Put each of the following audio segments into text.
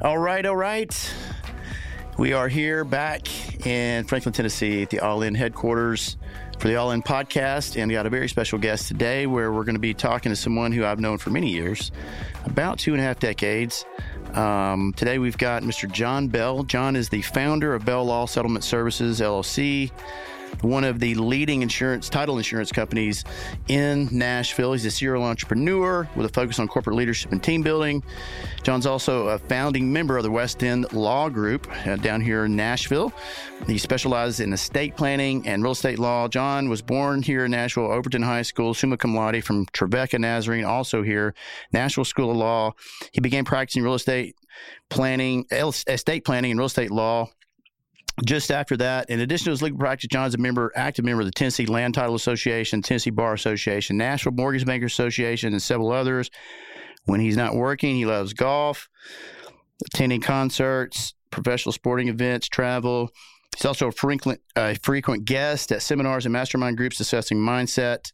All right, all right. We are here back in Franklin, Tennessee at the All In headquarters for the All In podcast. And we got a very special guest today where we're going to be talking to someone who I've known for many years, about two and a half decades. Um, today we've got Mr. John Bell. John is the founder of Bell Law Settlement Services, LLC one of the leading insurance title insurance companies in Nashville. He's a serial entrepreneur with a focus on corporate leadership and team building. John's also a founding member of the West End Law Group uh, down here in Nashville. He specializes in estate planning and real estate law. John was born here in Nashville, Overton High School, summa cum laude from Trevecca Nazarene, also here, Nashville School of Law. He began practicing real estate planning, estate planning and real estate law just after that, in addition to his legal practice, John is a member, active member of the Tennessee Land Title Association, Tennessee Bar Association, National Mortgage Bankers Association, and several others. When he's not working, he loves golf, attending concerts, professional sporting events, travel. He's also a frequent, uh, frequent guest at seminars and mastermind groups discussing mindset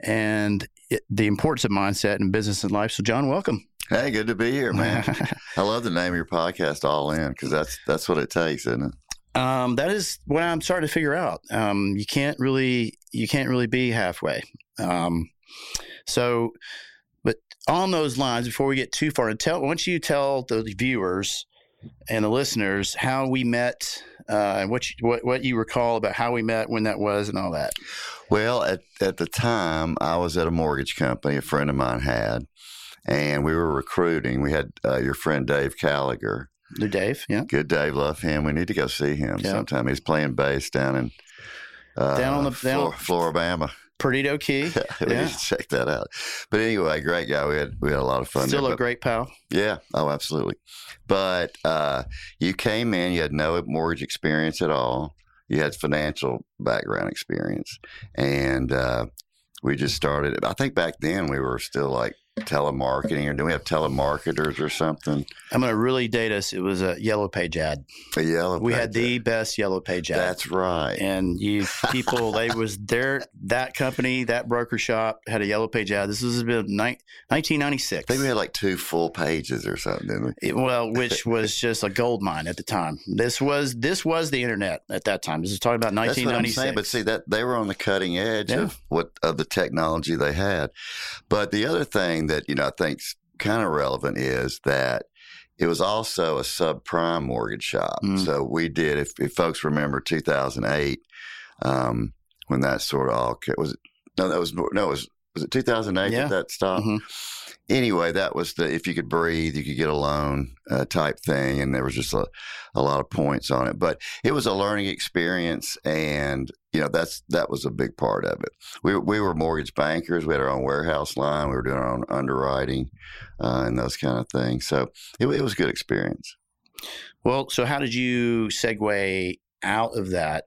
and it, the importance of mindset in business and life. So, John, welcome. Hey, good to be here, man. I love the name of your podcast, All In, because that's that's what it takes, isn't it? Um, that is what I'm starting to figure out. Um, you can't really you can't really be halfway. Um, so, but on those lines, before we get too far, tell, once you tell the viewers and the listeners how we met uh, and what, you, what what you recall about how we met, when that was, and all that. Well, at at the time, I was at a mortgage company. A friend of mine had, and we were recruiting. We had uh, your friend Dave Callagher the Dave, yeah. Good Dave, love him. We need to go see him yeah. sometime. He's playing bass down in uh, down on the down, Flora-Bama. Perdido Key. we yeah. need to check that out. But anyway, great guy. We had we had a lot of fun. Still there, a but, great pal. Yeah. Oh, absolutely. But uh, you came in. You had no mortgage experience at all. You had financial background experience, and uh, we just started. I think back then we were still like telemarketing, or do we have telemarketers or something? I'm going to really date us. It was a yellow page ad. A yellow. We had ad. the best yellow page ad. That's right. And you people, they was there. That company, that broker shop had a yellow page ad. This was about 1996. I think we had like two full pages or something, didn't we? It, well, which was just a gold mine at the time. This was this was the internet at that time. This is talking about 1996. Saying, but see that they were on the cutting edge yeah. of what of the technology they had. But the other thing that, you know, I think's kind of relevant is that it was also a subprime mortgage shop. Mm. So we did, if, if, folks remember 2008, um, when that sort of all was, no, that was, no, it was, was it 2008 yeah. that that stopped? Mm-hmm anyway, that was the if you could breathe, you could get a loan uh, type thing, and there was just a, a lot of points on it. But it was a learning experience, and you know that's that was a big part of it. We we were mortgage bankers. We had our own warehouse line. We were doing our own underwriting uh, and those kind of things. So it, it was a good experience. Well, so how did you segue out of that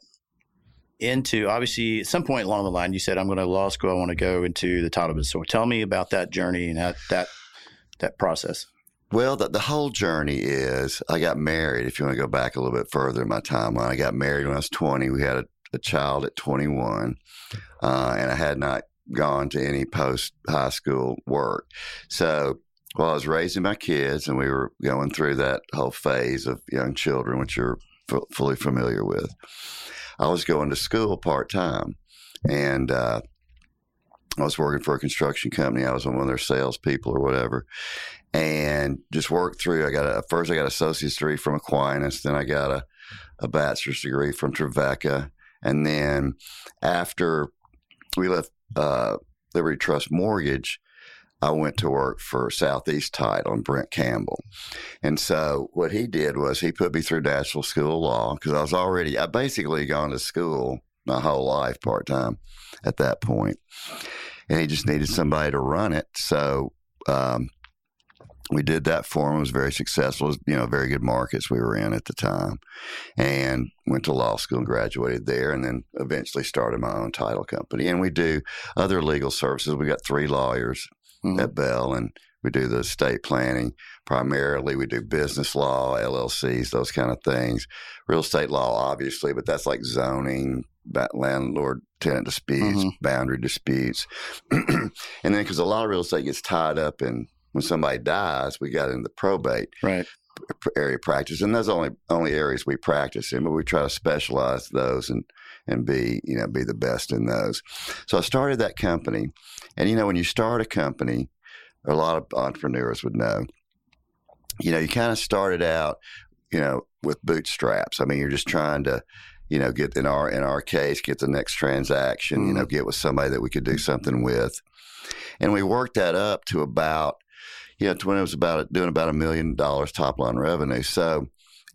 into obviously at some point along the line you said I'm going to law school I want to go into the title business. So tell me about that journey and that that that process. Well, the, the whole journey is I got married. If you want to go back a little bit further in my timeline, I got married when I was 20. We had a, a child at 21, uh, and I had not gone to any post high school work. So while I was raising my kids and we were going through that whole phase of young children, which you're f- fully familiar with, I was going to school part time, and uh, I was working for a construction company. I was one of their salespeople or whatever, and just worked through. I got a first I got an associate's degree from Aquinas, then I got a, a bachelor's degree from Trevecca, and then after we left uh, Liberty Trust Mortgage, I went to work for Southeast Title and Brent Campbell. And so what he did was he put me through Nashville School of Law because I was already, I basically gone to school my whole life part time at that point. And he just needed somebody to run it. So, um, we did that for him. It was very successful. Was, you know, very good markets we were in at the time, and went to law school and graduated there, and then eventually started my own title company. And we do other legal services. We got three lawyers mm-hmm. at Bell, and we do the estate planning primarily. We do business law, LLCs, those kind of things. Real estate law, obviously, but that's like zoning, landlord tenant disputes, mm-hmm. boundary disputes. and then because a lot of real estate gets tied up in when somebody dies, we got into the probate. Right. area practice, and those only only areas we practice in. But we try to specialize those and and be you know be the best in those. So I started that company, and you know when you start a company, a lot of entrepreneurs would know. You know, you kind of started out, you know, with bootstraps. I mean, you're just trying to you know, get in our in our case, get the next transaction, mm you know, mm-hmm. get with somebody that we could do something with. And we worked that up to about, when it was about doing about a million dollars top line revenue. So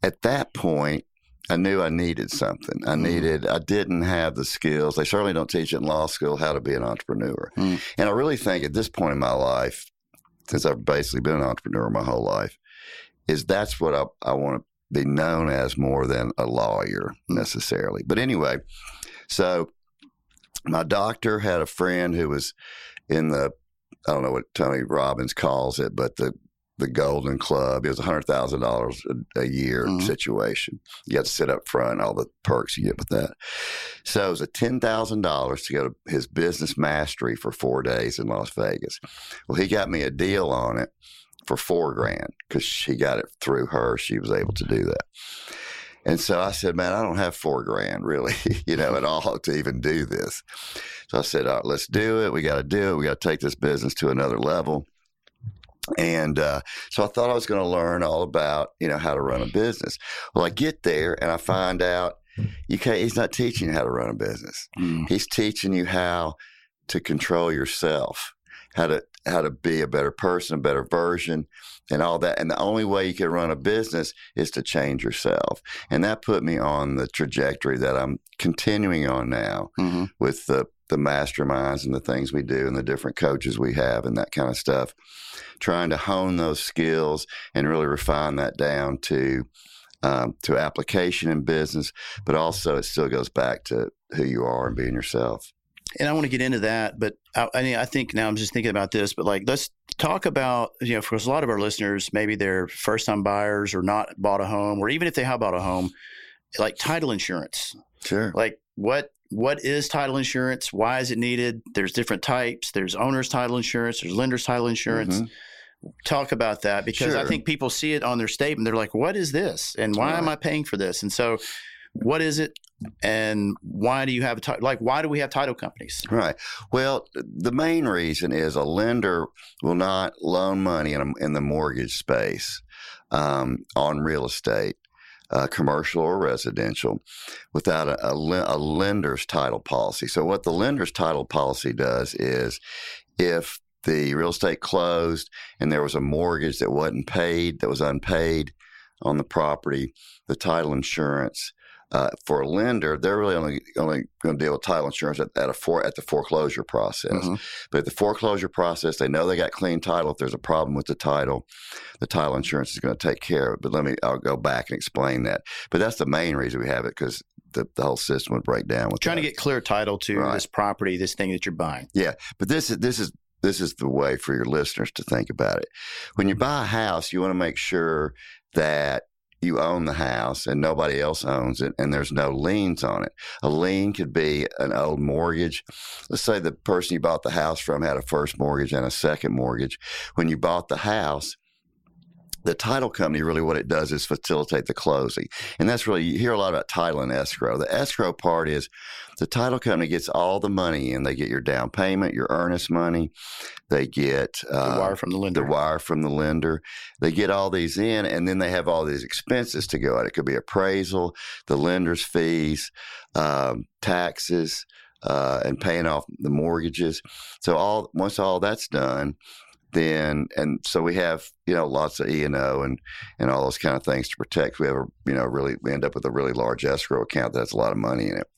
at that point, I knew I needed something. I mm-hmm. needed, I didn't have the skills. They certainly don't teach it in law school how to be an entrepreneur. Mm. And I really think at this point in my life, since I've basically been an entrepreneur my whole life, is that's what I, I want to be known as more than a lawyer necessarily. But anyway, so my doctor had a friend who was in the I don't know what Tony Robbins calls it, but the the Golden Club. is a hundred thousand dollars a year mm-hmm. situation. You got to sit up front, all the perks you get with that. So it was a ten thousand dollars to go to his business mastery for four days in Las Vegas. Well, he got me a deal on it for four grand because she got it through her. She was able to do that. And so I said, man, I don't have four grand really, you know, at all to even do this. So I said, all right, let's do it. We got to do it. We got to take this business to another level. And uh, so I thought I was going to learn all about, you know, how to run a business. Well, I get there and I find out you can't, he's not teaching you how to run a business. Mm. He's teaching you how to control yourself, how to how to be a better person, a better version, and all that. And the only way you can run a business is to change yourself. And that put me on the trajectory that I'm continuing on now mm-hmm. with the the masterminds and the things we do and the different coaches we have and that kind of stuff. Trying to hone those skills and really refine that down to um, to application in business, but also it still goes back to who you are and being yourself and I want to get into that, but I, I, mean, I think now I'm just thinking about this, but like, let's talk about, you know, because a lot of our listeners, maybe they're first time buyers or not bought a home, or even if they have bought a home, like title insurance. Sure. Like what, what is title insurance? Why is it needed? There's different types. There's owner's title insurance. There's lender's title insurance. Mm-hmm. Talk about that because sure. I think people see it on their statement. They're like, what is this? And why right. am I paying for this? And so, what is it? and why do you have a like why do we have title companies right well the main reason is a lender will not loan money in, a, in the mortgage space um, on real estate uh, commercial or residential without a, a, a lender's title policy so what the lender's title policy does is if the real estate closed and there was a mortgage that wasn't paid that was unpaid on the property the title insurance uh, for a lender, they're really only only going to deal with title insurance at, at a for, at the foreclosure process. Mm-hmm. But at the foreclosure process, they know they got clean title. If there's a problem with the title, the title insurance is going to take care of it. But let me, I'll go back and explain that. But that's the main reason we have it because the, the whole system would break down with trying that. to get clear title to right. this property, this thing that you're buying. Yeah, but this is this is this is the way for your listeners to think about it. When you buy a house, you want to make sure that you own the house and nobody else owns it and there's no liens on it. A lien could be an old mortgage. Let's say the person you bought the house from had a first mortgage and a second mortgage. When you bought the house, the title company really what it does is facilitate the closing. And that's really, you hear a lot about title and escrow. The escrow part is the title company gets all the money in. They get your down payment, your earnest money. They get uh, the wire from the lender. The wire from the lender. They get all these in, and then they have all these expenses to go out. It could be appraisal, the lender's fees, um, taxes, uh, and paying off the mortgages. So all once all that's done, then and so we have you know lots of E and O and and all those kind of things to protect. We have a you know really we end up with a really large escrow account that has a lot of money in it.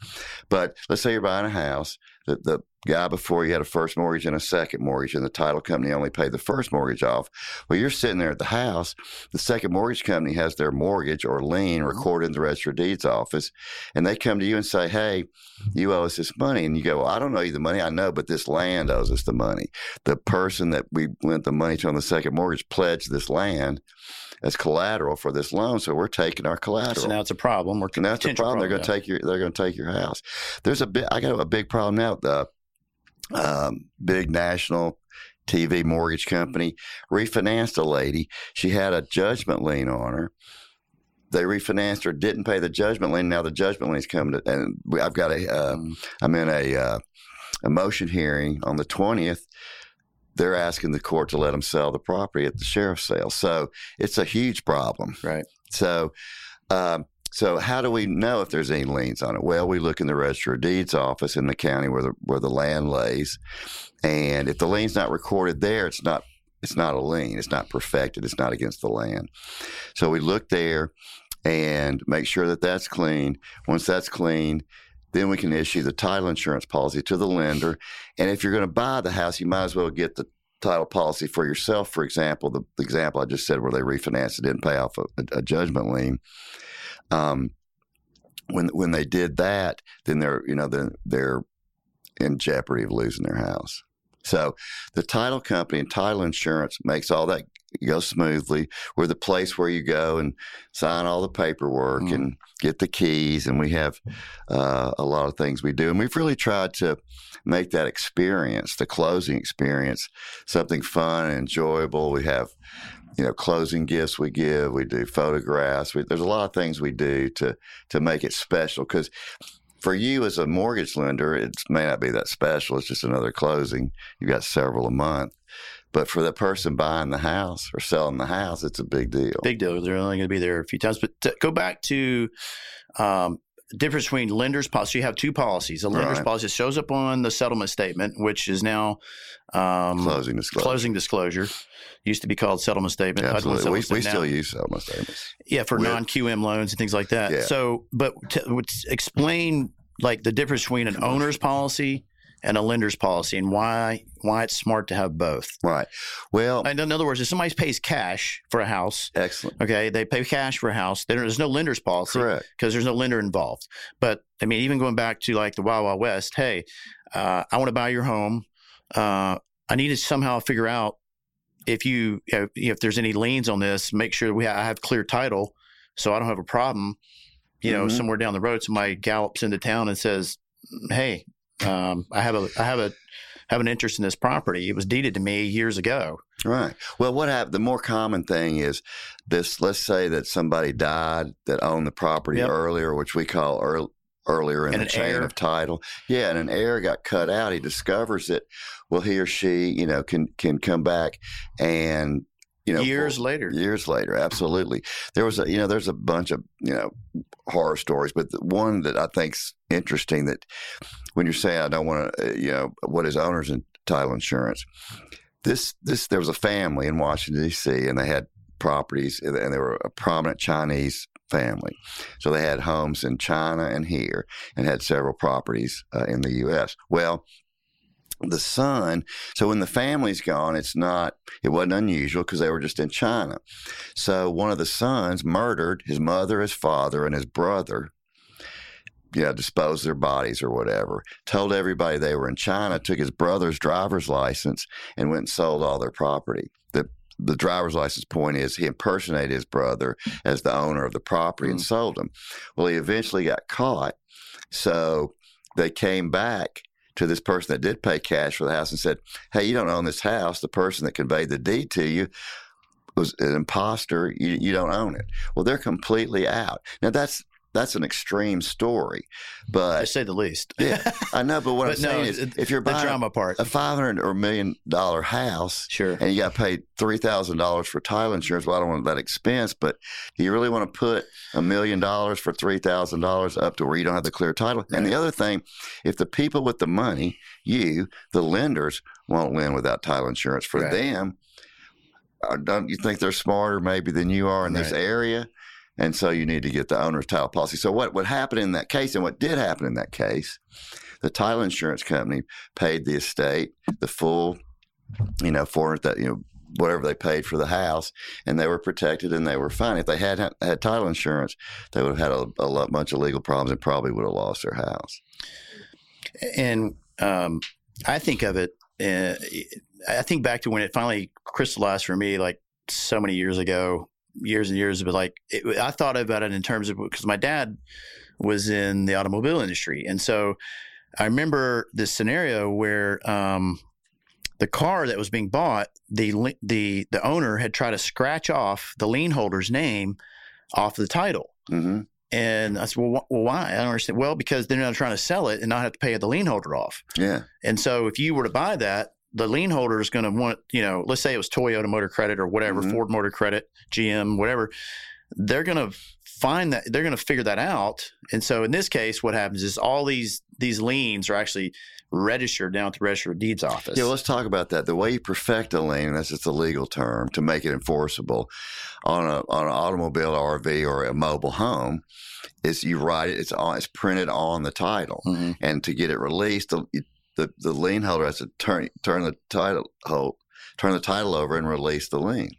But let's say you're buying a house, the the guy before you had a first mortgage and a second mortgage, and the title company only paid the first mortgage off. Well, you're sitting there at the house. The second mortgage company has their mortgage or lien mm-hmm. recorded in the register of deeds office, and they come to you and say, "Hey, you owe us this money," and you go, well, "I don't owe you the money. I know, but this land owes us the money. The person that we lent the money to on the second mortgage pledged this land." as collateral for this loan. So we're taking our collateral. So now it's a problem. We're and that's a problem. problem. They're going to take your. They're going to take your house. There's a bit. I got a big problem now. The um, big national TV mortgage company refinanced a lady. She had a judgment lien on her. They refinanced her, didn't pay the judgment lien. Now the judgment lien's coming to, and I've got a, uh, Mm. I'm in a, uh, a motion hearing on the 20th. They're asking the court to let them sell the property at the sheriff's sale. So it's a huge problem. Right. So, um, so how do we know if there's any liens on it? Well, we look in the Register of Deeds office in the county where the where the land lays, and if the lien's not recorded there, it's not it's not a lien. It's not perfected. It's not against the land. So we look there and make sure that that's clean. Once that's clean, then we can issue the title insurance policy to the lender. And if you're going to buy the house, you might as well get the title policy for yourself. For example, the, the example I just said where they refinanced it didn't pay off a, a judgment lien. Um, when when they did that, then they're you know then they're in jeopardy of losing their house. So the title company and title insurance makes all that go smoothly. We're the place where you go and sign all the paperwork Mhm. and get the keys, and we have uh, a lot of things we do. And we've really tried to make that experience, the closing experience, something fun and enjoyable. We have you know closing gifts we give we do photographs we, there's a lot of things we do to to make it special because for you as a mortgage lender it may not be that special it's just another closing you've got several a month but for the person buying the house or selling the house it's a big deal Big deal. They're only going to be there a few times. But go back to um, difference between lenders policy. You have two policies. A lender's Right. policy shows up on the settlement statement, which is now um, closing disclosure closing disclosure. Used to be called settlement statement. HUD absolutely we, settlement we statement. still use settlement statements Yeah, for non QM loans and things like that. Yeah. So, but to, explain like the difference between an owner's policy and a lender's policy, and why why it's smart to have both. right well And in other words, if somebody pays cash for a house, excellent okay, they pay cash for a house. There's no lender's policy correct because there's no lender involved. But I mean, even going back to like the Wild Wild West, hey, uh, I want to buy your home. Uh, I need to somehow figure out if you if, there's any liens on this. Make sure we ha- I have clear title, so I don't have a problem. You know, Mhm. somewhere down the road, somebody gallops into town and says, "Hey, um, I have a I have a have an interest in this property. It was deeded to me years ago." Right. Well, what happened? The more common thing is this. Let's say that somebody died that owned the property Yep. earlier, which we call earl earlier in And the chain heir. of title. Yeah, and an heir got cut out. He discovers it. Well, he or she, you know, can can come back and you know years later, Years later, absolutely. There was a, you know, there's a bunch of, you know, horror stories, but the one that I think's interesting that when you're saying I don't want to, you know, what is owners and title insurance? This, this, there was a family in Washington D.C. and they had properties, and they were a prominent Chinese family, so they had homes in China and here, and had several properties uh, in the U.S. Well. The son, so when the family's gone, it's not it wasn't unusual because they were just in China. So one of the sons murdered his mother, his father, and his brother. You know, disposed their bodies or whatever. Told everybody they were in China. Took his brother's driver's license and went and sold all their property. The the driver's license point is he impersonated his brother as the owner of the property and mm. sold them. Well, he eventually got caught. So they came back to this person that did pay cash for the house and said, Hey, you don't own this house. The person that conveyed the deed to you was an imposter. You, you don't own it. Well, they're completely out. Now that's that's an extreme story, to but say the least. yeah, I know. But what But I'm no, saying is, if you're the buying drama part. a five hundred or million dollar house Sure. and you got to pay three thousand dollars for title insurance, well, I don't want that expense. But do you really want to put a million dollars for three thousand dollars up to where you don't have the clear title? And the other thing, if the people with the money, you, the lenders, won't lend without title insurance for Right. them, uh, don't you think they're smarter maybe than you are in this area? And so you need to get the owner's title policy. So what what happened in that case, and what did happen in that case, the title insurance company paid the estate the full, you know, for that you know whatever they paid for the house, and they were protected and they were fine. If they had had title insurance, they would have had a, a lot, bunch of legal problems and probably would have lost their house. and um, I think of it. Uh, I think back to when it finally crystallized for me, like so many years ago, years and years. But like, it, I thought about it in terms of because my dad was in the automobile industry, and so I remember this scenario where um, the car that was being bought, the the the owner had tried to scratch off the lien holder's name off the title. hmm And I said, well, wh- well, why? I don't understand. Well, because they're not trying to sell it and not have to pay the lien holder off. Yeah. And so if you were to buy that, the lien holder is going to want, you know, let's say it was Toyota Motor Credit or whatever, Mhm. Ford Motor Credit, GM, whatever. They're going to find that they're going to figure that out. And so in this case, what happens is all these these liens are actually registered down at the Register of Deeds office. Yeah, let's talk about that. The way you perfect a lien, that's just a legal term to make it enforceable on a on an automobile, RV, or a mobile home, is you write it. It's on. It's printed on the title, Mhm. and to get it released, the the, the lien holder has to turn turn the title hold, turn the title over and release the lien.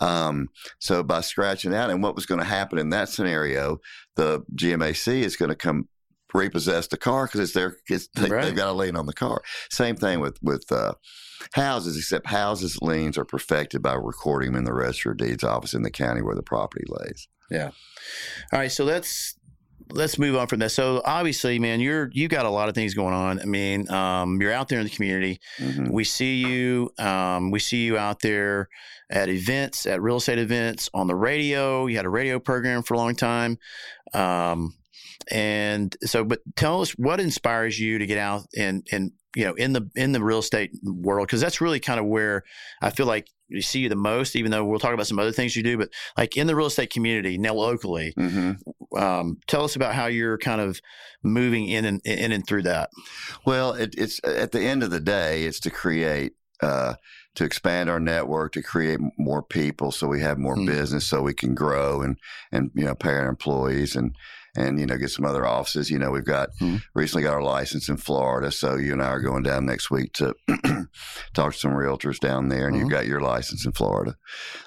Um, so by scratching out, and what was going to happen in that scenario, the GMAC is going to come repossess the car because it's their it's, they, Right. they've got a lien on the car. Same thing with with uh, houses, except houses liens are perfected by recording them in the register of deeds office in the county where the property lays. Yeah. All right, so let's let's move on from this. So obviously, man, you're you got a lot of things going on. I mean, um, you're out there in the community. Mhm. We see you. Um, we see you out there at events, at real estate events, on the radio. You had a radio program for a long time. Um, and so, but tell us what inspires you to get out and and you know in the in the real estate world because that's really kind of where I feel like you see you the most. Even though we'll talk about some other things you do, but like in the real estate community now locally, Mhm. um, tell us about how you're kind of moving in and in and through that. Well, it, it's at the end of the day, it's to create, uh, to expand our network, to create more people, so we have more Hmm. business, so we can grow and and you know pay our employees and and you know get some other offices. You know, we've got Hmm. recently got our license in Florida, so you and I are going down next week to talk to some realtors down there, and Mhm. you've got your license in Florida.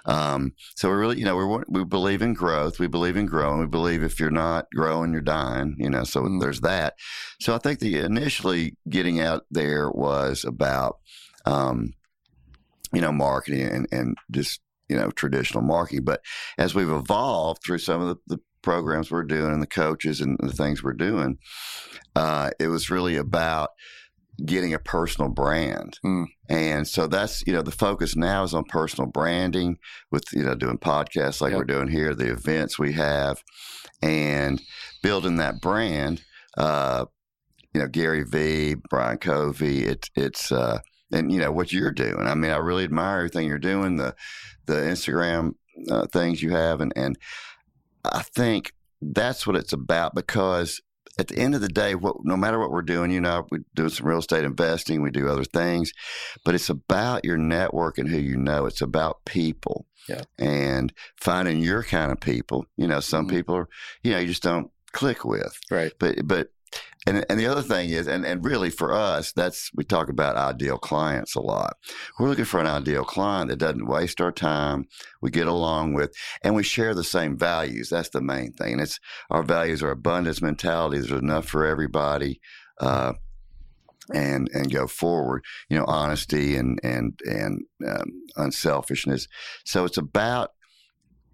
Um, so we really, you know, we we believe in growth. We believe in growing. We believe if you're not growing, you're dying. You know, so Mm. there's that. So I think the initially getting out there was about, um, you know, marketing and, and just, you know, traditional marketing. But as we've evolved through some of the, the programs we're doing and the coaches and the things we're doing, uh, it was really about getting a personal brand. Mm. And so that's, you know, the focus now is on personal branding with, you know, doing podcasts like Yep. we're doing here, the events we have, and building that brand. Uh, you know, Gary V, Brian Covey, it's, it's, uh, and you know what you're doing. I mean, I really admire everything you're doing, the the Instagram uh, things you have, and and I think that's what it's about because at the end of the day, what no matter what we're doing, you know, we do some real estate investing, we do other things, but it's about your network and who you know. It's about people, Yeah. and finding your kind of people. You know, some Mhm. people are, you know, you just don't click with Right. but but and and the other thing is and and really for us that's we talk about ideal clients a lot. We're looking for an ideal client that doesn't waste our time we get along with and we share the same values. That's the main thing. And it's our values are abundance mentality there's enough for everybody uh and and go forward. You know honesty and and and um, unselfishness. So it's about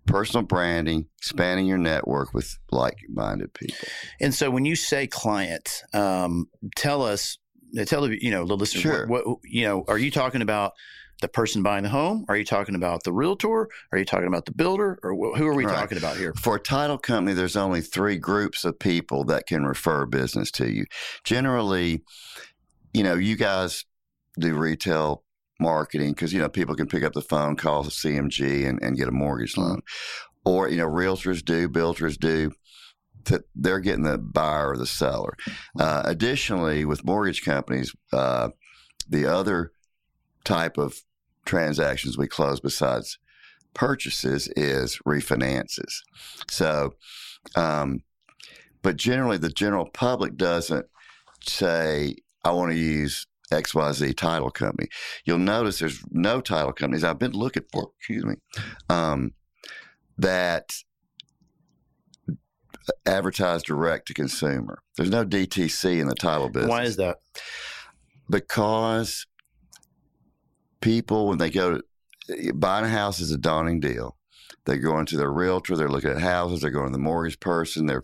personal branding expanding your network with like-minded people And so when you say client, um, tell us, tell the you know the listeners, Sure. what, what you know, are you talking about the person buying the home? Are you talking about the realtor? Are you talking about the builder? Or wh- who are we Right. talking about here? For a title company, there's only three groups of people that can refer business to you. Generally, you know, you guys do retail marketing because, you know, people can pick up the phone, call CMG and, and get a mortgage loan. Or, you know, realtors do, builders do. They're getting the buyer or the seller. Uh, additionally, with mortgage companies, uh, the other type of transactions we close besides purchases is refinances. So, um, but generally, the general public doesn't say, I want to use XYZ title company. You'll notice there's no title companies I've been looking for, excuse me, um, that advertise direct to consumer. There's no DTC in the title business Why is that? because people when they go to buying a house is a daunting deal. They're going to their realtor, they're looking at houses, they're going to the mortgage person, they're,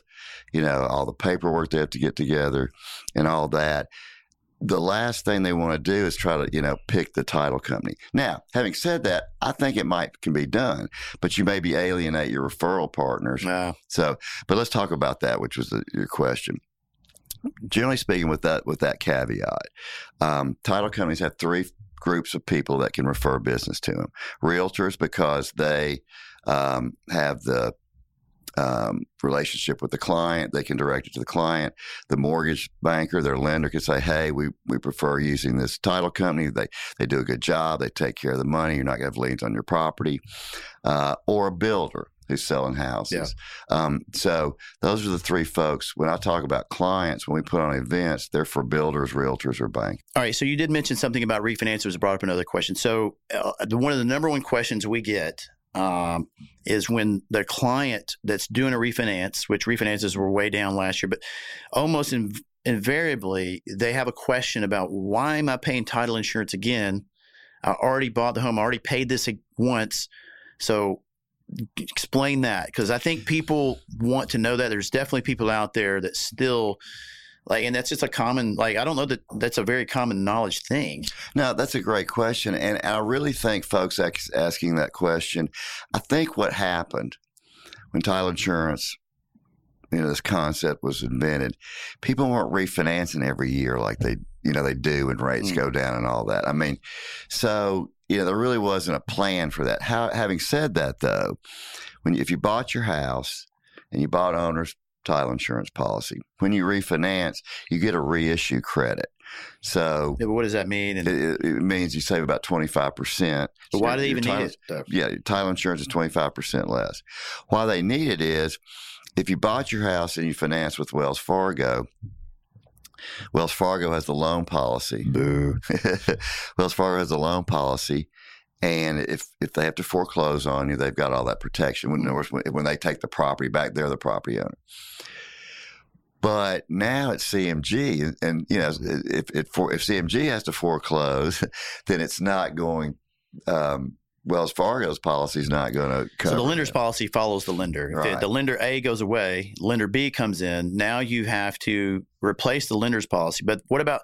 you know, all the paperwork they have to get together and all that. The last thing they want to do is try to, you know, pick the title company. Now, having said that, I think it might can be done, but you maybe alienate your referral partners. Uh, So, but let's talk about that, which was the, your question. Generally speaking, with that with that caveat, um, title companies have three groups of people that can refer business to them. Realtors because they um, have the um, relationship with the client, they can direct it to the client. The mortgage banker, their lender, can say, "Hey, we we prefer using this title company. They they do a good job. They take care of the money. You're not going to have liens on your property." Uh, or a builder who's selling houses. Um, so those are the three folks. When I talk about clients, when we put on events, they're for builders, realtors, or banks. all right. So you did mention something about refinances. Brought up another question. So uh, the, one of the number one questions we get um, is when the client that's doing a refinance, which refinances were way down last year, but almost in, invariably they have a question about why am I paying title insurance again? I already bought the home. I already paid this once. So explain that because I think people want to know that. There's definitely people out there that still like, and that's just a common like. I don't know that that's a very common knowledge thing. No, that's a great question. And I really think folks ask, asking that question, I think what happened when title insurance, you know, this concept was invented, people weren't refinancing every year like they, you know, they do when rates Mm. go down and all that. I mean, so, you know, there really wasn't a plan for that. How, having said that, though, when if you bought your house and you bought owner's title insurance policy, when you refinance, you get a reissue credit. So Yeah, what does that mean? And it, it- means you save about 25%. but why do they even title- need it? Yeah, title insurance is 25% less. Why they need it is if you bought your house and you finance with Wells Fargo, Wells Fargo has the loan policy. Boo. Wells Fargo has the loan policy. And if, if they have to foreclose on you, they've got all that protection. When, words, when, they take the property back, they're the property owner. But now it's CMG, and, and you know if if, for, if CMG has to foreclose, then it's not going. Um, Wells Fargo's policy is not going to cover. So the lender's it. policy follows the lender. If the- the lender A goes away, lender B comes in. Now you have to replace the lender's policy. But what about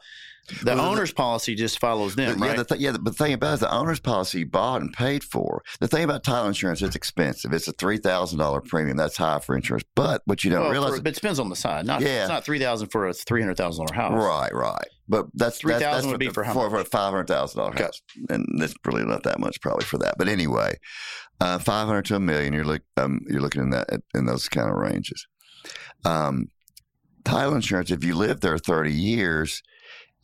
the Well, the- owner's policy? Just follows them, yeah, right? the th- yeah, but the thing about it is the owner's policy bought and paid for. The thing about title insurance, it's expensive. It's a three thousand dollar premium. That's high for insurance. But what you don't Well, realize, for- but it depends on the side. Not Yeah. it's not three thousand for a three hundred thousand dollar house. right, right. But that's $3,000 that's, that's would be for how for, a five hundred thousand dollar house, and that's really not that much probably for that. But anyway, uh, five hundred to a million. You're look um, you're looking in that in those kind of ranges. Um, title insurance. If you live there thirty years.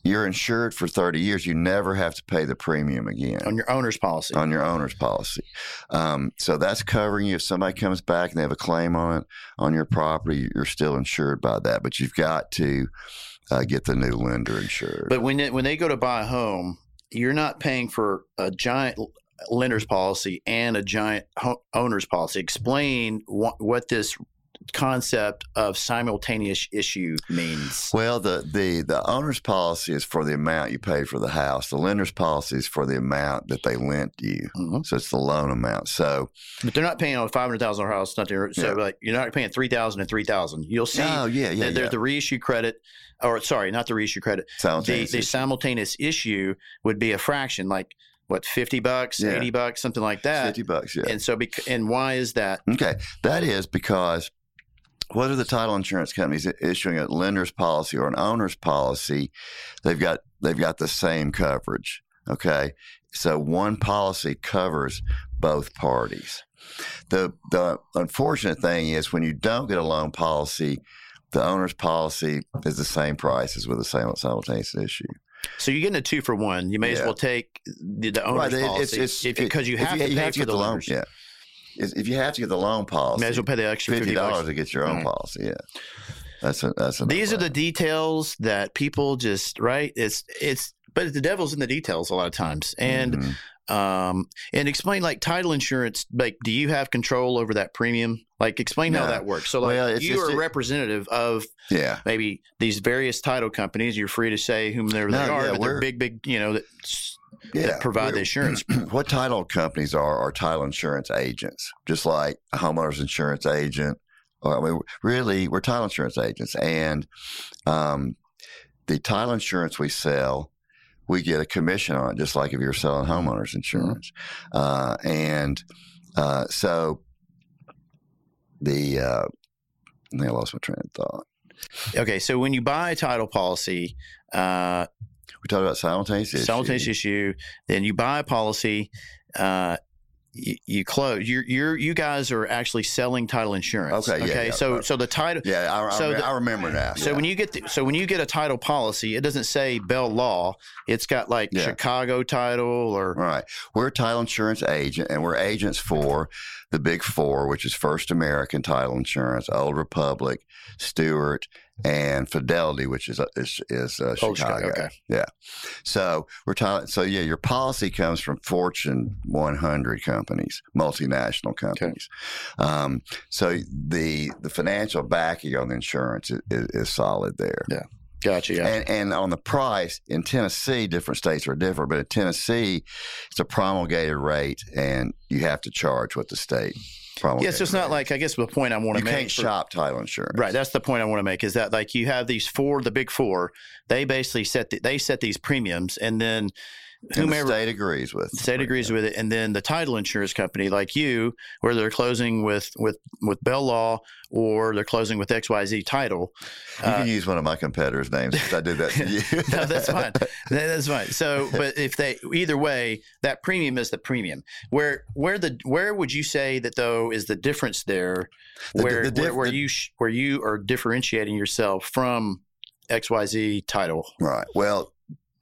You're insured for 30 years. You never have to pay the premium again. On your owner's policy. on your owner's policy. Um, so that's covering you. If somebody comes back and they have a claim on it on your property, you're still insured by that. But you've got to uh, get the new lender insured. But when it, when they go to buy a home, you're not paying for a giant lender's policy and a giant ho- owner's policy. Explain what, what this concept of simultaneous issue means. well, the, the the owner's policy is for the amount you paid for the house. The lender's policy is for the amount that they lent you. Mhm. So it's the loan amount. So But they're not paying on a five hundred thousand dollar house. Not there, so Yeah. like you're not paying three thousand and three thousand. You'll see oh yeah, yeah, that there's yeah. the reissue credit, or sorry, not the reissue credit. The, Simultaneous the issue. simultaneous issue would be a fraction, like what fifty bucks, Yeah. eighty bucks, something like that. fifty bucks. Yeah. And so, bec- and why is that? Okay, that is because whether the title insurance companies issuing a lender's policy or an owner's policy, they've got they've got the same coverage. Okay, so one policy covers both parties. The the unfortunate thing is when you don't get a loan policy, the owner's policy is the same price as with the same simultaneous issue. So you're getting a two for one. You may as well take the, the owner's Right, policy if because you have to pay have for the, loan. Yeah, If- if you have to get the loan policy, May as well pay the extra fifty dollars to get your own Mhm. policy. Yeah, that's a that's a These are the details that people just right. It's it's but the devil's in the details a lot of times. And Mhm. um and explain like title insurance. Like, do you have control over that premium? Like, explain how that works. So, like, Well, it's you just- are a representative of yeah, maybe these various title companies. You're free to say whomever No, they are, yeah, but they're big, big. You know that, yeah. provide the insurance. what title companies are are title insurance agents, just like a homeowner's insurance agent. Or, I mean, really, we're title insurance agents, and um, the title insurance we sell, we get a commission on it, just like if you're selling homeowners insurance. Mm-hmm. Uh, and uh, so the uh, I lost my train of thought. Okay, so when you buy a title policy, uh, we talked about simultaneous issue. Simultaneous issue. Then you buy a policy. Uh, you, you close. You're, you're you guys are actually selling title insurance. Okay. Okay. yeah, so right. so the title. yeah, I, I, so the- I remember now. So yeah. when you get the, so when you get a title policy, it doesn't say Bell Law. It's got like Yeah. Chicago title or Right. We're a title insurance agent, and we're agents for the big four, which is First American Title Insurance, Old Republic, Stewart, and Fidelity, which is is, is uh, Chicago. Chicago, okay. Yeah. So we're talking. So yeah, your policy comes from Fortune 100 companies, multinational companies. Um, so the the financial backing on the insurance is, is, solid there. gotcha. Yeah. And, and on the price in Tennessee, different states are different, but in Tennessee, it's a promulgated rate, and you have to charge what the state promulgated. yeah. So it's not like I guess the point I want to make. You can't for- shop title insurance. Right, that's the point I want to make. Is that like you have these four, the big four, they basically set the, they set these premiums, and then whomever state agrees with. the state agrees with it, and then the title insurance company, like you, where they're closing with with with Bell Law or they're closing with X Y Z title. You uh, can use one of my competitors' names if I did that to you. no, that's fine. That- That's fine. So, but if they either way, that premium is the premium. Where where the where would you say that though is the difference there? The- Where the diff- where, where the- you sh- where you are differentiating yourself from X Y Z title. Right. Well,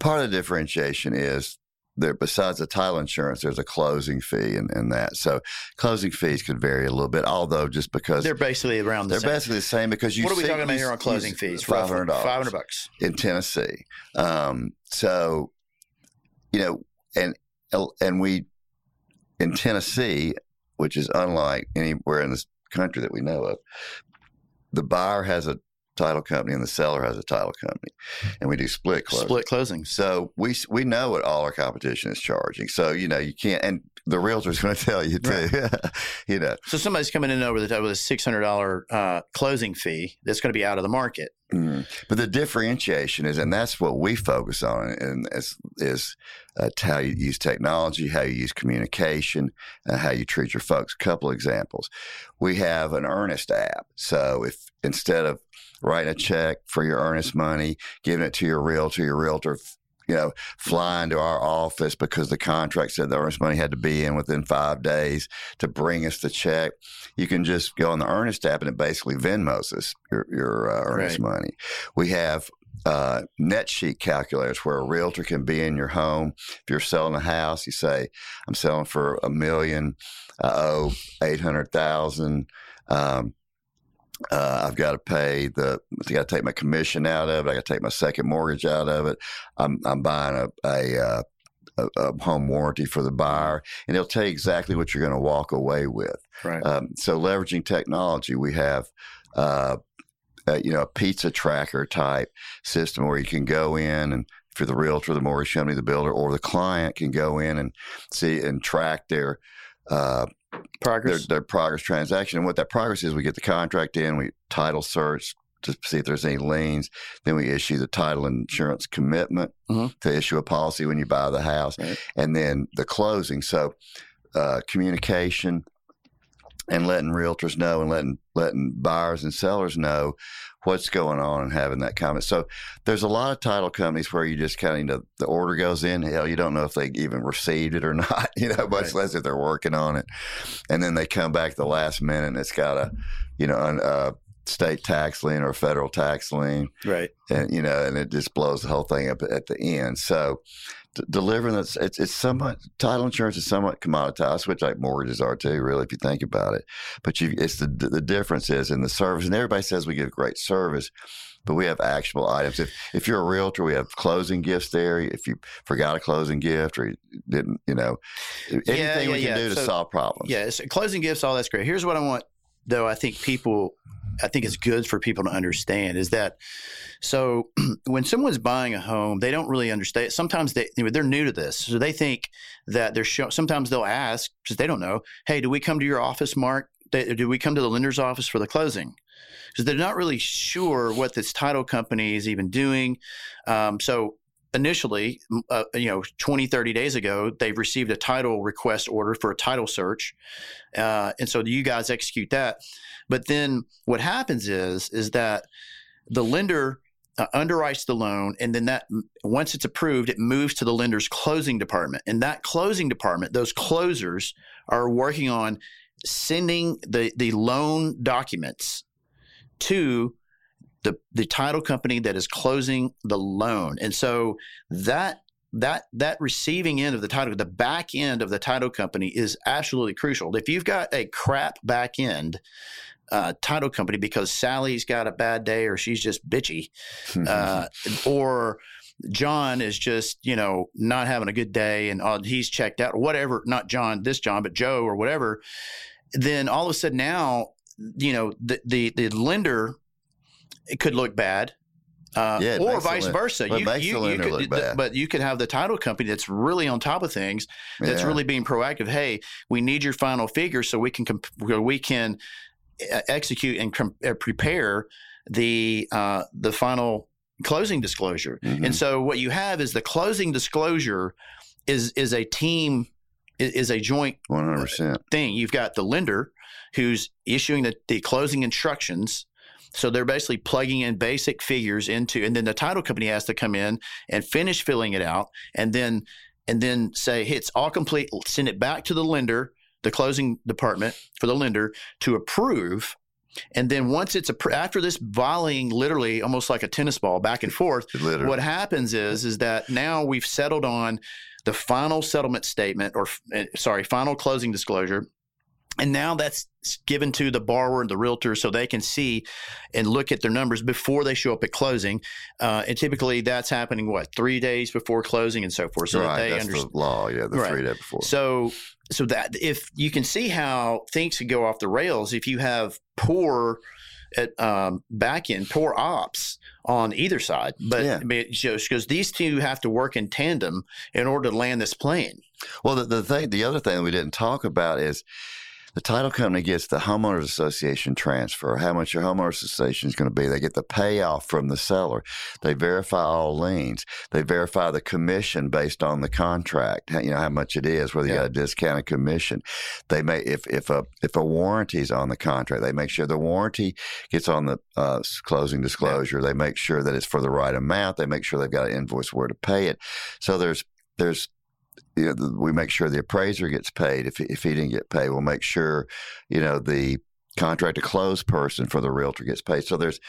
part of the differentiation is there. Besides the title insurance, there's a closing fee and, and that. So closing fees could vary a little bit, although just because They're basically around the they're same. basically the same because you what are we talking about here on closing fees? Five hundred dollars. Five hundred bucks. in Tennessee. Um, so, you know, and and we in Tennessee, which is unlike anywhere in this country that we know of, the buyer has a title company and the seller has a title company, and we do split closing. Split closings. So we we know what all our competition is charging. So you know you can't, and the realtor's going to tell you too. you know, So somebody's coming in over the top with a six hundred dollar uh, closing fee that's going to be out of the market. Mm. But the differentiation is, and that's what we focus on, and is is uh, how you use technology, how you use communication, and how you treat your folks. A couple examples: we have an earnest app. So if instead of writing a check for your earnest money, giving it to your realtor, your realtor. You know, flying to our office because the contract said the earnest money had to be in within five days to bring us the check. You can just go on the Earnest app and it basically Venmos us your, your uh, earnest Right. money. We have uh, net sheet calculators where a realtor can be in your home. If you're selling a house, you say, I'm selling for a million, I owe 800,000. Um, uh, I've got to pay the. I got to take my commission out of it. I got to take my second mortgage out of it. I'm I'm buying a a, uh, a, a home warranty for the buyer, and it'll tell you exactly what you're going to walk away with. Right. Um, so leveraging technology, we have, uh, uh, you know, a pizza tracker type system where you can go in and for the realtor, the mortgage company, the builder, or the client can go in and see and track their uh, their, Progress. their progress transaction. And what that progress is, we get the contract in, we title search to see if there's any liens. Then we issue the title insurance commitment Mhm. to issue a policy when you buy the house, Right. and then the closing. So uh, communication and letting realtors know and letting letting buyers and sellers know what's going on and having that comment. So there's a lot of title companies where you just kind of you know the order goes in, hell, you don't know if they even received it or not, you know, much Right. less if they're working on it, and then they come back the last minute and it's got a you know an, uh, state tax lien or a federal tax lien right. and you know, and it just blows the whole thing up at the end. So, d- delivering this, it's, it's somewhat title insurance is somewhat commoditized, which like mortgages are too, really, if you think about it. But you, it's the the difference is in the service, and everybody says we give great service. But we have actionable items. If if you're a realtor, we have closing gifts there. If you forgot a closing gift or you didn't, you know, anything yeah, we can yeah. do to So- solve problems. Yeah, so closing gifts, all that's great. Here's what I want, though. I think people, I think it's good for people to understand is that. So when someone's buying a home, they don't really understand. Sometimes they they're new to this, so they think that they're show, Sometimes they'll ask because they don't know. Hey, do we come to your office, Mark, do we come to the lender's office for the closing? Because they're not really sure what this title company is even doing. Um, so initially, uh, you know, 20, 30 days ago, they've received a title request order for a title search. Uh, and so you guys execute that. But then what happens is, is that the lender uh, underwrites the loan, and then that once it's approved, it moves to the lender's closing department. And that closing department, those closers are working on sending the the loan documents to the the title company that is closing the loan. And so that that that receiving end of the title, the back end of the title company is absolutely crucial. If you've got a crap back end uh, title company because Sally's got a bad day or she's just bitchy, uh, or John is just you know not having a good day and uh, he's checked out, or whatever. Not John, this John, but Joe or whatever. Then all of a sudden now, you know the the, the lender it could look bad. Uh, Yeah, or makes the vice versa. well, it makes the could, but you could have the title company that's really on top of things, that's Yeah. really being proactive. Hey, we need your final figure so we can comp- we can uh, execute and com- uh, prepare the uh, the final closing disclosure. Mhm. And so what you have is the closing disclosure is is a team i- is a joint One hundred percent. thing. You've got the lender who's issuing the, the closing instructions. So they're basically plugging in basic figures into, and then the title company has to come in and finish filling it out, and then and then say, "Hey, it's all complete." Send it back to the lender, the closing department for the lender to approve. And then once it's appro- after this volleying, literally almost like a tennis ball back and forth, Literally. what happens is is that now we've settled on the final settlement statement or uh, sorry final closing disclosure and now that's given to the borrower and the realtor so they can see and look at their numbers before they show up at closing uh, and typically that's happening what three days before closing and so forth so that right. they That's understand the law. Yeah, the Right. three day before. so so that if you can see how things could go off the rails if you have poor at um, back end, poor ops on either side, but Yeah. it because these two have to work in tandem in order to land this plane. Well, the, the thing, the other thing we didn't talk about is the title company gets the homeowners association transfer, how much your homeowners association is going to be. They get the payoff from the seller. They verify all liens. They verify the commission based on the contract. how- You know how much it is, whether you Yeah. got a discounted commission. They may if if a if a warranty's on the contract, they make sure the warranty gets on the uh, closing disclosure. They make sure that it's for the right amount. They make sure they've got an invoice where to pay it. So there's there's you know, we make sure the appraiser gets paid. If if he didn't get paid, we'll make sure you know the contract to close person for the realtor gets paid. So there's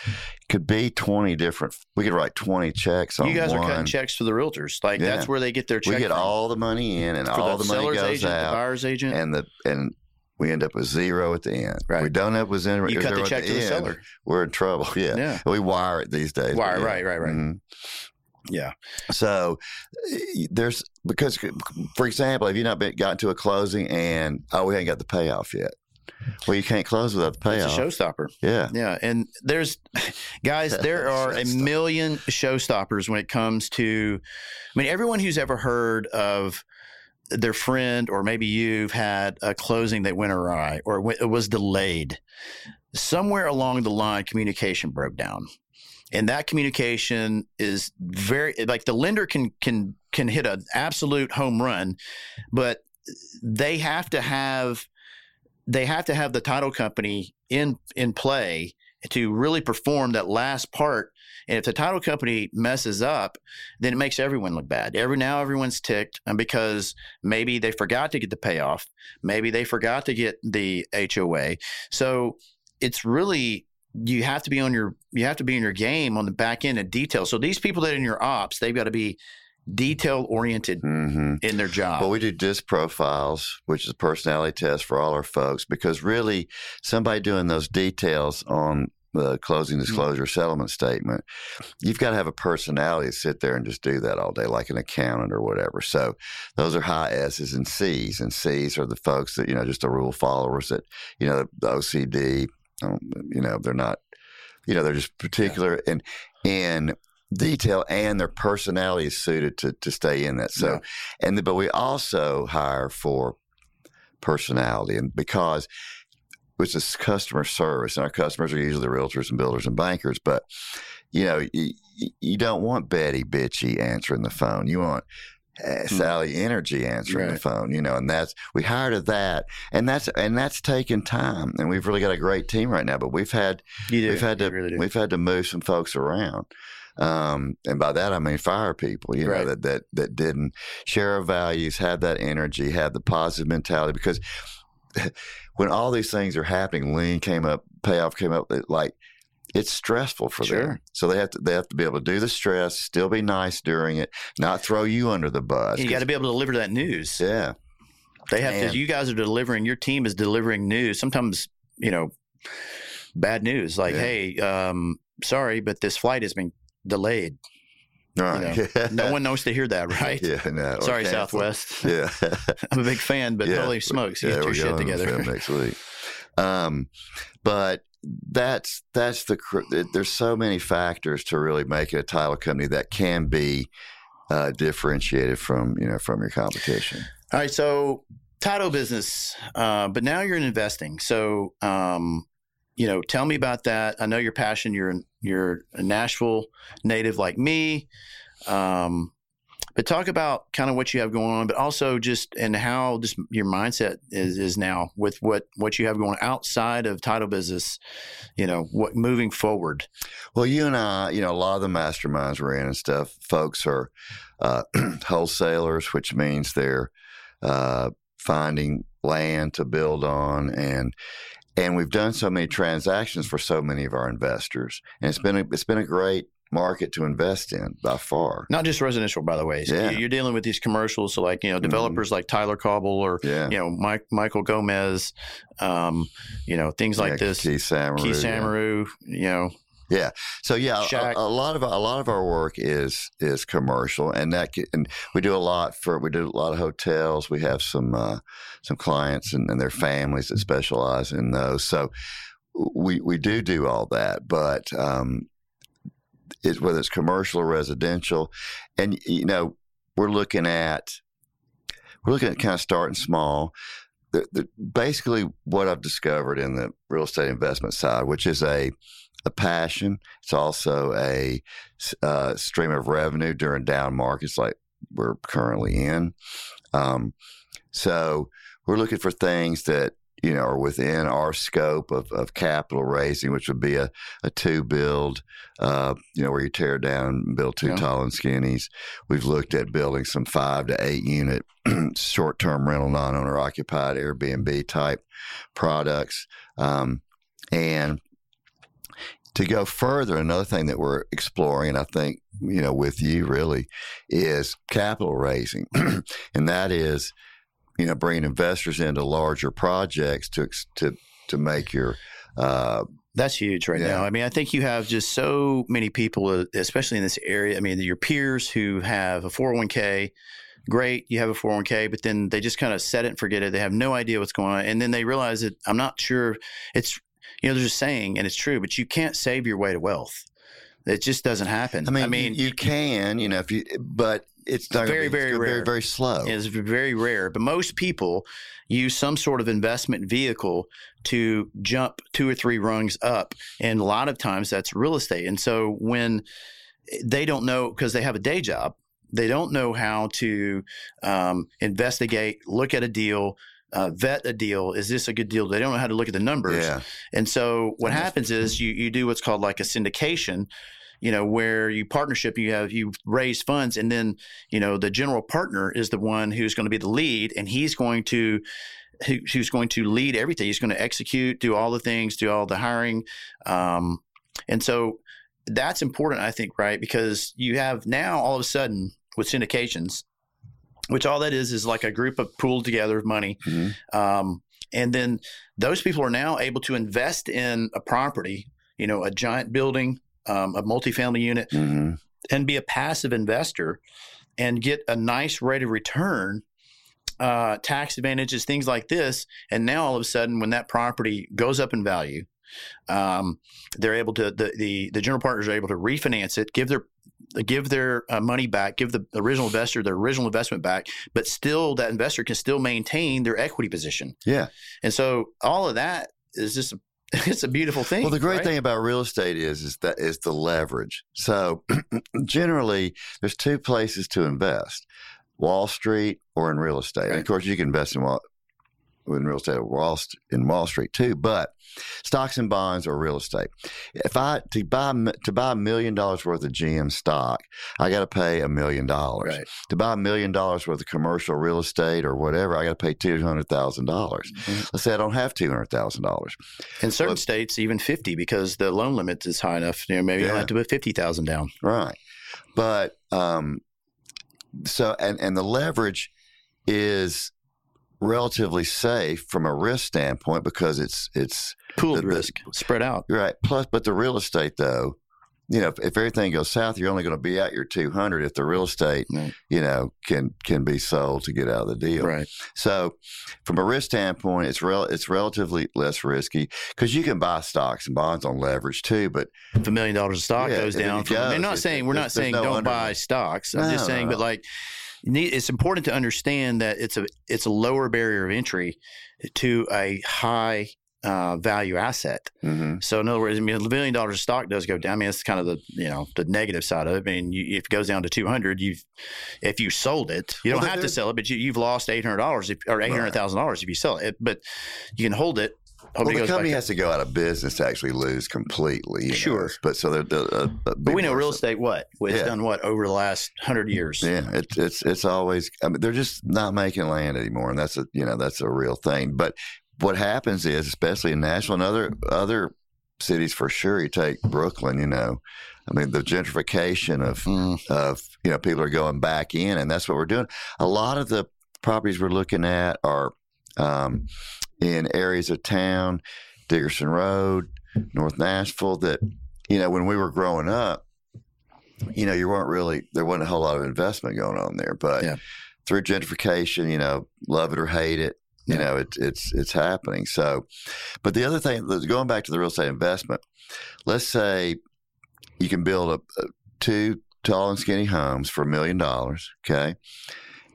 could be twenty different. We could write twenty checks on you guys one. are cutting checks for the realtors. Like Yeah. that's where they get their check. we get from. all the money in, and for all the, the, money seller's goes agent, the out, buyer's agent. and the and we end up with zero at the end. Right. We don't end up with zero. you cut the check to the end. seller. We're in trouble. Yeah. Yeah. We wire it these days. Wire, yeah. right, right, right. Mhm. Yeah. So eh, there's because, for example, have you not been gotten to a closing and oh we ain't got the payoff yet? Well, you can't close without the payoff. It's a showstopper. Yeah, Yeah, and there's guys, there are a million showstoppers when it comes to. I mean, everyone who's ever heard of their friend or maybe you've had a closing that went awry or it was delayed. Somewhere along the line, communication broke down, and that communication is very like the lender can can can hit an absolute home run, but they have to have they have to have the title company in in play to really perform that last part. And if the title company messes up, then it makes everyone look bad. Every now everyone's ticked, and because maybe they forgot to get the payoff, maybe they forgot to get the HOA. So it's really you have to be on your you have to be in your game on the back end and detail. So these people that are in your ops, they've got to be detail oriented hmm in their job. Well, we do disc profiles, which is a personality test for all our folks, because really, somebody doing those details on the closing Mm-hmm. disclosure settlement statement, you've got to have a personality to sit there and just do that all day, like an accountant or whatever. So those are high S's and C's, and C's are the folks that you know just the rule followers that you know the OCD, Um, you know they're not, you know they're just particular and and detail and their personality is suited to to stay in that. So Yeah. and the, but we also hire for personality and because it's is customer service, and our customers are usually the realtors and builders and bankers. But you know, you, you don't want Betty bitchy answering the phone. You want uh, Sally Energy answering Right. the phone, you know, and that's we hired of that, and that's and that's taken time, and we've really got a great team right now. But we've had we've had You to really we've had to move some folks around, um, and by that I mean fire people, you Right. know, that that that didn't share our values, have that energy, have the positive mentality, because when all these things are happening, lien came up, payoff came up, like. It's stressful for Sure. them, so they have to they have to be able to do the stress, still be nice during it, not throw you under the bus. You got to be able to deliver that news. Yeah. They have Man. to. You guys are delivering. Your team is delivering news. Sometimes you know, bad news. Like, Yeah. hey, um, sorry, but this flight has been delayed. Right. No one knows to hear that, right? Yeah. No. Sorry. Southwest. Yeah. I'm a big fan, but Yeah. holy smokes, you yeah, get your shit together. next week. Um, but that's that's the there's so many factors to really make a title company that can be uh, differentiated from you know from your competition. All right, so title business, uh, but now you're in investing. So, um, you know, tell me about that. I know your passion. You're you're a Nashville native like me, um, but talk about kind of what you have going on, but also just and how just your mindset is is now with what what you have going outside of title business. You know, what moving forward. Well, you and I, you know, a lot of the masterminds we're in and stuff, folks are uh, wholesalers, which means they're uh, finding land to build on, and and we've done so many transactions for so many of our investors, and it's been a, it's been a great market to invest in by far. Not just residential, by the way. So Yeah. You're dealing with these commercials, so like you know, developers like Tyler Cobble or Yeah, you know Mike, Michael Gomez, um, you know things like Yeah, this. Keith Samaru. Keith yeah. You know, Yeah. So yeah, a, a lot of a lot of our work is is commercial, and that and we do a lot for we do a lot of hotels. We have some uh, some clients and, and their families that specialize in those. So we we do do all that, but um, it, whether it's commercial or residential, and you know we're looking at we're looking at kind of starting small. The, the, basically, what I've discovered in the real estate investment side, which is a a passion. It's also a uh, stream of revenue during down markets like we're currently in. Um, so we're looking for things that you know are within our scope of, of capital raising, which would be a, a two build, uh, you know, where you tear down and build two Yeah. tall and skinnies. We've looked at building some five to eight unit short term rental, non owner occupied Airbnb type products. Um, and to go further, another thing that we're exploring, and I think, you know, with you really, is capital raising. and that is, you know, bringing investors into larger projects to, to, to make your, uh, that's huge right Yeah. now. I mean, I think you have just so many people, uh, especially in this area. I mean, your peers who have a 401k. Great, you have a 401k, but then they just kind of set it and forget it. They have no idea what's going on, and then they realize that I'm not sure. It's you know, there's a saying, and it's true, but you can't save your way to wealth. It just doesn't happen. I mean, I mean, you, you can, you know, if you, but it's not Very, be- very rare. very, very slow. It's very rare, but most people use some sort of investment vehicle to jump two or three rungs up. And a lot of times that's real estate. And so when they don't know, because they have a day job, they don't know how to um, investigate, look at a deal, uh, vet a deal. Is this a good deal? They don't know how to look at the numbers. Yeah. And so what happens is you, you do what's called like a syndication, you know, where you partnership, you have, you raise funds and then, you know, the general partner is the one who's going to be the lead and he's going to, who, who's going to lead everything. He's going to execute, do all the things, do all the hiring. Um, and so that's important, I think, right? Because you have now all of a sudden with syndications, which all that is is like a group of pooled together of money. Mhm. Um, and then those people are now able to invest in a property, you know, a giant building, um, a multifamily unit, hmm and be a passive investor and get a nice rate of return, uh, tax advantages, things like this. And now all of a sudden, when that property goes up in value, um, they're able to the, the the general partners are able to refinance it, give their give their uh, money back, give the original investor their original investment back, but still that investor can still maintain their equity position. Yeah. And so all of that is just it's a beautiful thing. Well, the great right? thing about real estate is is that is the leverage. So generally, there's two places to invest: Wall Street or in real estate. Right. of course, you can invest in Wall in real estate at Wall in Wall Street too. But stocks and bonds or real estate. If I to buy to buy a million dollars worth of GM stock, I got to pay a million dollars. To buy a million dollars worth of commercial real estate or whatever, I got to pay two hundred thousand dollars. Mhm. Let's say I don't have two hundred thousand dollars. In certain states, even fifty because the loan limit is high enough. You know, maybe you don't have to put fifty thousand down. Right. But um so and and the leverage is relatively safe from a risk standpoint because it's it's Pooled The- the- risk, spread out. right plus but the real estate though you know if, if everything goes south you're only going to be at your 200 if the real estate Right. you know can can be sold to get out of the deal Right. so from a risk standpoint it's rel- it's relatively less risky because you can buy stocks and bonds on leverage too but If a million dollars of stock Yeah, goes down, from, I'm not saying we're not saying no don't under- buy stocks. I'm No, just saying, no. but like, need, it's important to understand that it's a it's a lower barrier of entry to a high uh, value asset. hmm So in other words, I mean, a million dollars of stock does go down. I mean, it's kind of the you know the negative side of it. I mean, you, if it goes down to two hundred, you've if you sold it, you Well, don't have to sell it, but you, you've lost eight hundred dollars or eight hundred thousand dollars if you sell it. But you can hold it. Hope Well, the company has to go out of business to actually lose completely. you know. Sure. but so they're. Uh, uh, But we know real estate. What it's Yeah. done. What over the last hundred years. Yeah, it's it's it's always. I mean, they're just not making land anymore, and that's a you know that's a real thing. But what happens is, especially in Nashville and other other cities for sure, you take Brooklyn. You know, I mean the gentrification of Mm, of you know people are going back in, and that's what we're doing. A lot of the properties we're looking at are um, in areas of town, Dickerson Road, North Nashville. That you know when we were growing up, you know you weren't really there wasn't a whole lot of investment going on there, but Yeah. through gentrification, you know, love it or hate it. You know, it's it's it's happening. So, but the other thing, going back to the real estate investment, let's say you can build a, a two tall and skinny homes for a million dollars. Okay.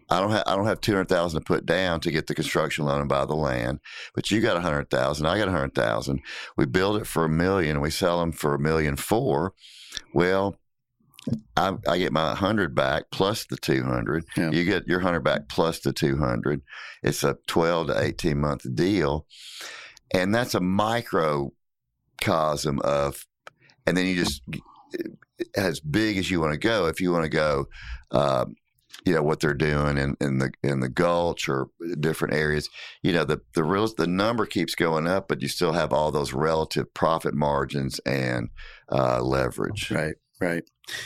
I don't have I don't have two hundred thousand to put down to get the construction loan and buy the land, but you got a hundred thousand. I got a hundred thousand. We build it for a million and we sell them for a million four. Well, I, I get my hundred back plus the two hundred. Yeah. You get your hundred back plus the two hundred. It's a twelve to eighteen month deal, and that's a microcosm of, and then you just as big as you want to go. If you want to go, um, you know what they're doing in, in the in the Gulch or different areas. You know the the real the number keeps going up, but you still have all those relative profit margins and uh, leverage. right. Right.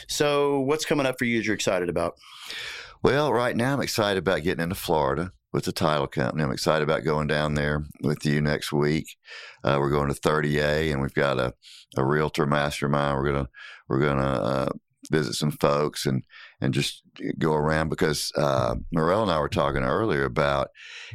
So what's coming up for you that you're excited about? Well, right now I'm excited about getting into Florida with the title company. I'm excited about going down there with you next week. Uh, we're going to 30A, and we've got a, a realtor mastermind. We're gonna we're gonna uh, visit some folks and and just go around because uh, Morel and I were talking earlier about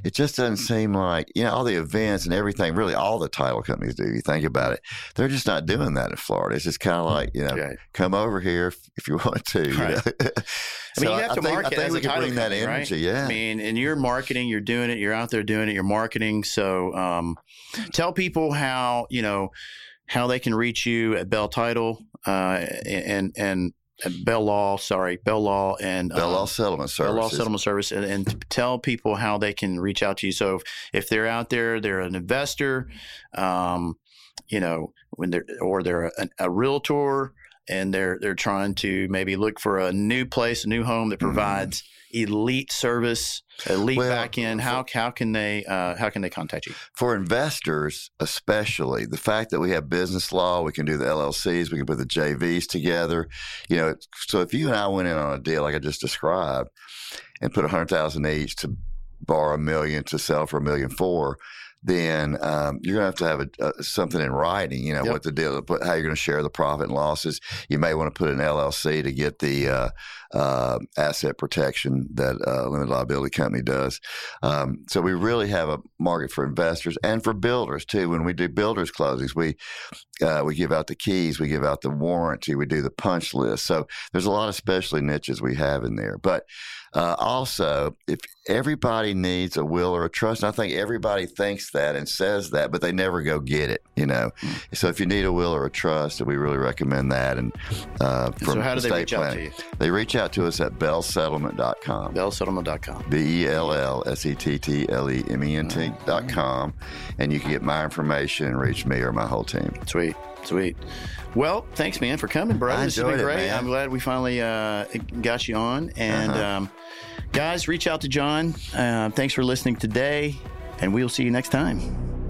it. Just doesn't seem like you know all the events and everything. Really, all the title companies do. You think about it, they're just not doing that in Florida. It's just kind of like you know, Right. come over here if, if you want to. you Right. know? I mean, So you have to think, market I think as we a can title bring that company, right? energy. Yeah. I mean, and you're marketing, you're doing it, you're out there doing it, you're marketing. So um, tell people how, you know, how they can reach you at Bell Title uh, and, and, Bell Law, sorry, Bell Law and Bell Law um, Settlement Bell Law Settlement Service, and, and tell people how they can reach out to you. So if, if they're out there, they're an investor, um, you know, when they're or they're a, a realtor, and they're they're trying to maybe look for a new place, a new home that Mhm. provides elite service, elite Well, back end. How how can they uh, how can they contact you? For investors, especially, the fact that we have business law, we can do the LLCs, we can put the JVs together. You know, so if you and I went in on a deal like I just described and put a hundred thousand each to borrow a million to sell for a million four, then um, you're gonna have to have a, a, something in writing. You know Yep. what the deal, how you're going to share the profit and losses. You may want to put an LLC to get the uh, uh, asset protection that uh, limited liability company does. Um, so we really have a market for investors and for builders too. When we do builders closings, we uh, we give out the keys, we give out the warranty, we do the punch list. So there's a lot of specialty niches we have in there. But uh, also, if everybody needs a will or a trust, and I think everybody thinks that and says that, but they never go get it. You know, so if you need a will or a trust, we really recommend that. And uh, so how do they reach planning, out to you? They reach out to us at bellsettlement.com. Bellsettlement.com. B e l l s e t t l e m e n t.com, and you can get my information and reach me or my whole team. Sweet. Sweet. Well, thanks, man, for coming, bro. I this has been great. It, I'm glad we finally uh, got you on. And uh-huh. um, guys, reach out to John. Uh, thanks for listening today, and we'll see you next time.